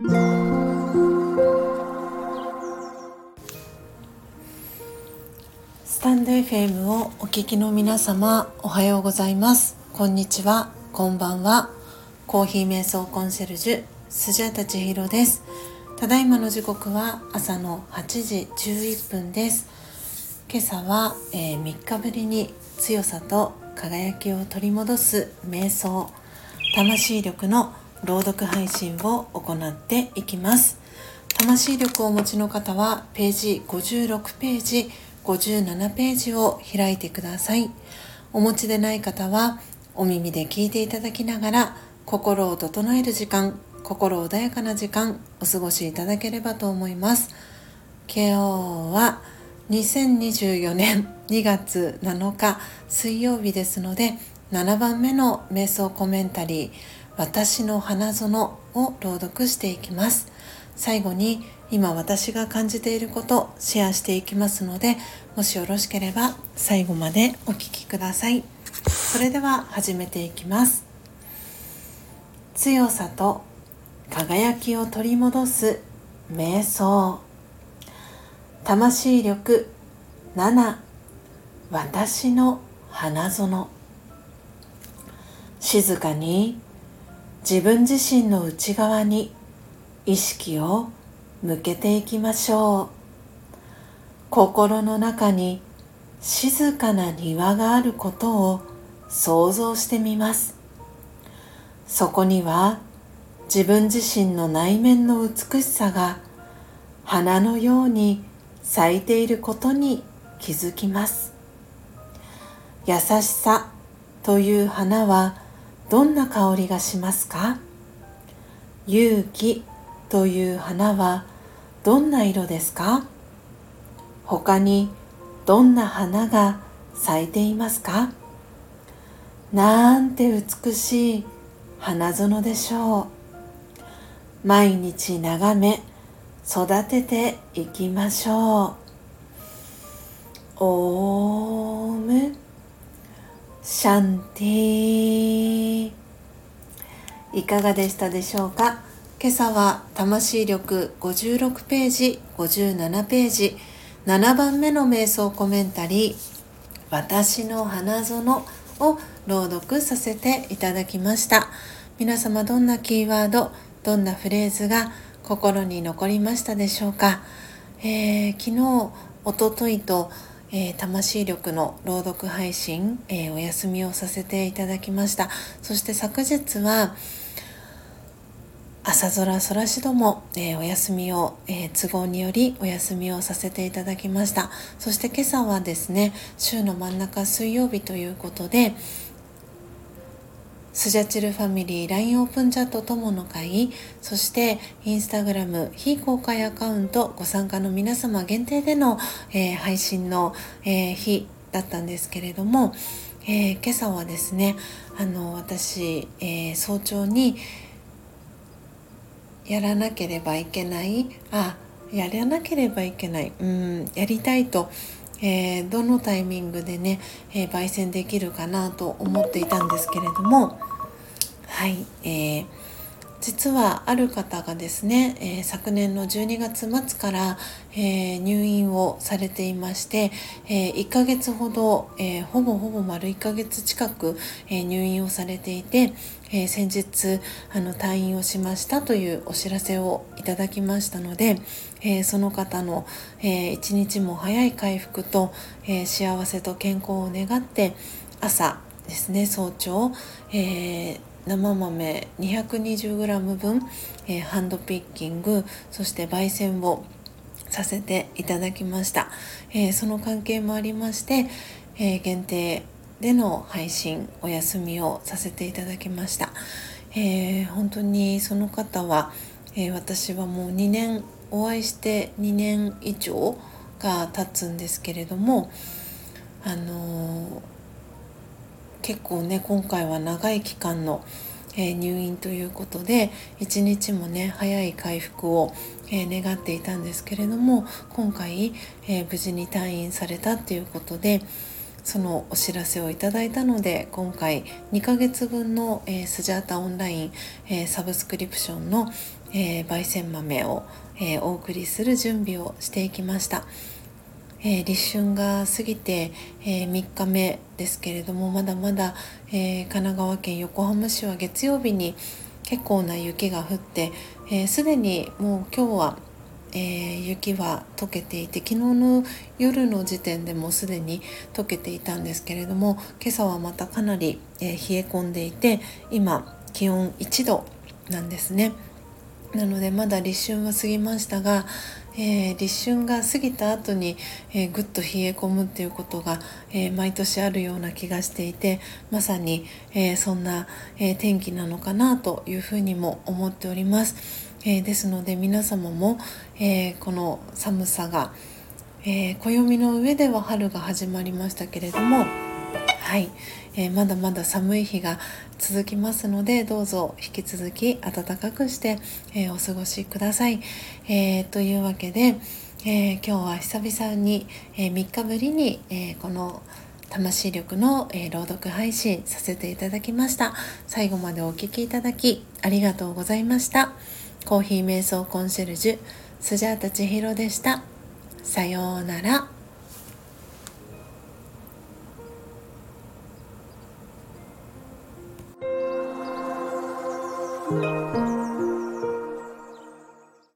スタンド FM をお聞きの皆様おはようございます。こんにちは。こんばんは。コーヒー瞑想コンシェルジュスジャタチヒロです。ただいまの時刻は朝の8時11分です。今朝は、えー、3日ぶりに強さと輝きを取り戻す瞑想魂力の朗読配信を行っていきます。魂力をお持ちの方はページ56ページ57ページを開いてください。お持ちでない方はお耳で聞いていただきながら心を整える時間心穏やかな時間お過ごしいただければと思います。今日は2024年2月7日水曜日ですので7番目の瞑想コメンタリー私の花園を朗読していきます。最後に今私が感じていることシェアしていきますのでもしよろしければ最後までお聴きください。それでは始めていきます。強さと輝きを取り戻す瞑想。魂力7私の花園。静かに自分自身の内側に意識を向けていきましょう。心の中に静かな庭があることを想像してみます。そこには自分自身の内面の美しさが花のように咲いていることに気づきます。優しさという花はどんな香りがしますか？勇気という花はどんな色ですか？他にどんな花が咲いていますか？なんて美しい花園でしょう。毎日眺め育てていきましょう。オームシャンティー。いかがでしたでしょうか？今朝は魂力56ページ57ページ7番目の瞑想コメンタリー「私の花園」を朗読させていただきました。皆様どんなキーワードどんなフレーズが心に残りましたでしょうか、えー、昨日おとといとえー、魂力の朗読配信、えー、お休みをさせていただきました。そして昨日は朝空空しども、えー、お休みを、え都合によりお休みをさせていただきました。そして今朝はですね週の真ん中水曜日ということでスジャチルファミリー LINE オープンチャット友の会そしてインスタグラム非公開アカウントご参加の皆様限定での、えー、配信の、えー、日だったんですけれども、えー、今朝はですねあの私、え早朝にやらなければいけない。あやらなければいけない。うんやりたいと。えー、どのタイミングでね、えー、焙煎できるかなと思っていたんですけれども。はい、えー、実はある方がですね、えー、昨年の12月末から、えー、入院をされていまして、えー、1ヶ月ほど、えほぼほぼ丸1ヶ月近く、え入院をされていて、え先日あの退院をしましたというお知らせをいただきましたので、えその方の、え一日も早い回復と、え幸せと健康を願って朝ですね早朝、えー生豆 220g 分、えー、ハンドピッキングそして焙煎をさせていただきました、えー、その関係もありまして、えー、限定での配信お休みをさせていただきました、え本当にその方は、え私はもう2年お会いして2年以上が経つんですけれどもあの結構ね今回は長い期間の、えー、入院ということで一日もね早い回復を、えー、願っていたんですけれども今回、えー、無事に退院されたっていうことでそのお知らせをいただいたので今回2ヶ月分の、え、スジャータオンライン、え、サブスクリプションの、え、焙煎豆を、えお送りする準備をしていきました。えー、立春が過ぎて、えー、3日目ですけれどもまだまだ、えー、神奈川県横浜市は月曜日に結構な雪が降ってすで、にもう今日は、え雪は溶けていて昨日の夜の時点でもすでに溶けていたんですけれども今朝はまたかなり、え冷え込んでいて今気温1度なんですね。なのでまだ立春は過ぎましたが、えー、立春が過ぎた後に、えー、ぐっと冷え込むっていうことが、えー、毎年あるような気がしていてまさに、えそんな、え天気なのかなというふうにも思っております。えですので皆様も、えこの寒さが、え暦の上では春が始まりましたけれどもはい、えー、まだまだ寒い日が続きますのでどうぞ引き続き暖かくして、えー、お過ごしください。えー、というわけで、え今日は久々に、え3日ぶりに、えこの魂力の、え朗読配信させていただきました。最後までお聴きいただきありがとうございました。コーヒー瞑想コンシェルジュスジャータ千尋でした。さようなら。